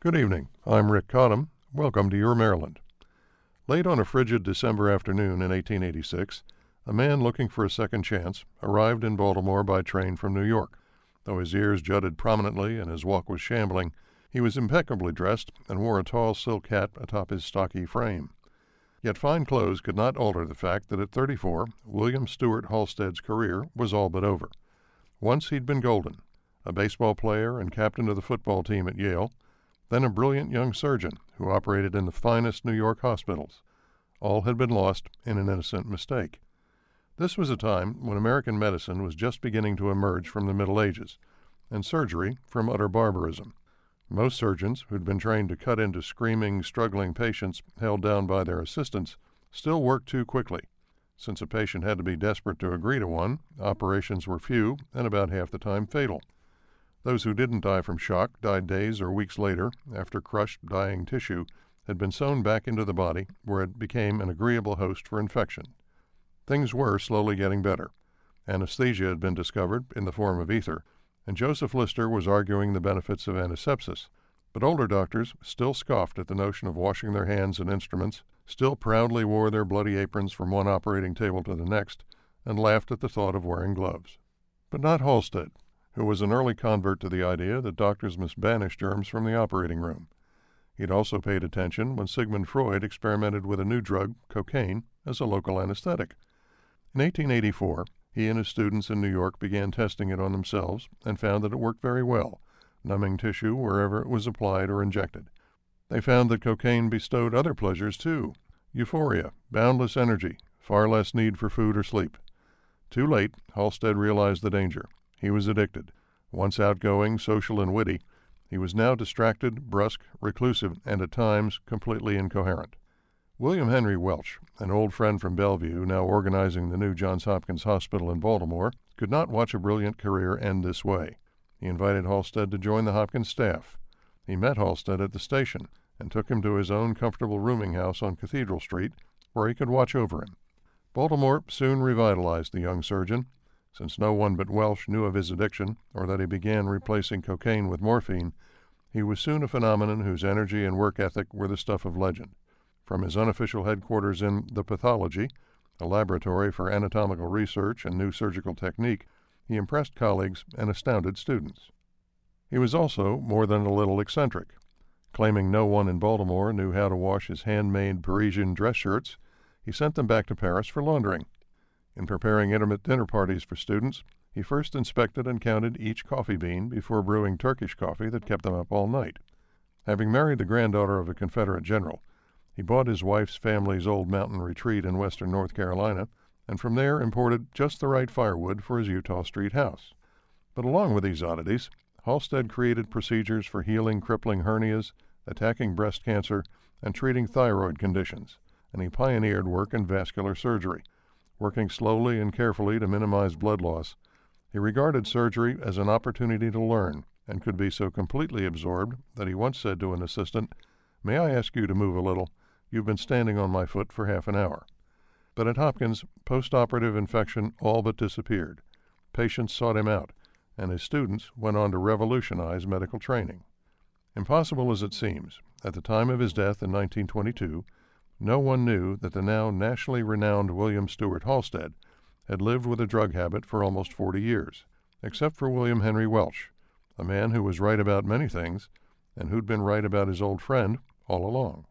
Good evening. I'm Rick Cottam. Welcome to Your Maryland. Late on a frigid December afternoon in 1886, a man looking for a second chance arrived in Baltimore by train from New York. Though his ears jutted prominently and his walk was shambling, he was impeccably dressed and wore a tall silk hat atop his stocky frame. Yet fine clothes could not alter the fact that at 34, William Stewart Halsted's career was all but over. Once he'd been golden, a baseball player and captain of the football team at Yale, then a brilliant young surgeon who operated in the finest New York hospitals. All had been lost in an innocent mistake. This was a time when American medicine was just beginning to emerge from the Middle Ages, and surgery from utter barbarism. Most surgeons who'd been trained to cut into screaming, struggling patients held down by their assistants still worked too quickly. Since a patient had to be desperate to agree to one, operations were few and about half the time fatal. Those who didn't die from shock died days or weeks later after crushed, dying tissue had been sewn back into the body where it became an agreeable host for infection. Things were slowly getting better. Anesthesia had been discovered in the form of ether, and Joseph Lister was arguing the benefits of antisepsis. But older doctors still scoffed at the notion of washing their hands and instruments, still proudly wore their bloody aprons from one operating table to the next, and laughed at the thought of wearing gloves. But not Halsted who was an early convert to the idea that doctors must banish germs from the operating room. He'd also paid attention when Sigmund Freud experimented with a new drug, cocaine, as a local anesthetic. In 1884, he and his students in New York began testing it on themselves and found that it worked very well, numbing tissue wherever it was applied or injected. They found that cocaine bestowed other pleasures too euphoria, boundless energy, far less need for food or sleep. Too late, Halsted realized the danger. He was addicted. Once outgoing, social, and witty, he was now distracted, brusque, reclusive, and at times completely incoherent. William Henry Welch, an old friend from Bellevue, now organizing the new Johns Hopkins Hospital in Baltimore, could not watch a brilliant career end this way. He invited Halsted to join the Hopkins staff. He met Halsted at the station and took him to his own comfortable rooming house on Cathedral Street, where he could watch over him. Baltimore soon revitalized the young surgeon, since no one but Welch knew of his addiction or that he began replacing cocaine with morphine, he was soon a phenomenon whose energy and work ethic were the stuff of legend. From his unofficial headquarters in The Pathology, a laboratory for anatomical research and new surgical technique, he impressed colleagues and astounded students. He was also more than a little eccentric. Claiming no one in Baltimore knew how to wash his handmade Parisian dress shirts, he sent them back to Paris for laundering. In preparing intimate dinner parties for students, he first inspected and counted each coffee bean before brewing Turkish coffee that kept them up all night. Having married the granddaughter of a Confederate general, he bought his wife's family's old mountain retreat in western North Carolina, and from there imported just the right firewood for his Eutaw Street house. But along with these oddities, Halsted created procedures for healing crippling hernias, attacking breast cancer, and treating thyroid conditions, and he pioneered work in vascular surgery working slowly and carefully to minimize blood loss. He regarded surgery as an opportunity to learn and could be so completely absorbed that he once said to an assistant, May I ask you to move a little? You've been standing on my foot for half an hour. But at Hopkins, post-operative infection all but disappeared. Patients sought him out, and his students went on to revolutionize medical training. Impossible as it seems, at the time of his death in 1922, no one knew that the now nationally renowned William Stewart Halsted had lived with a drug habit for almost 40 years, except for William Henry Welch, a man who was right about many things and who'd been right about his old friend all along.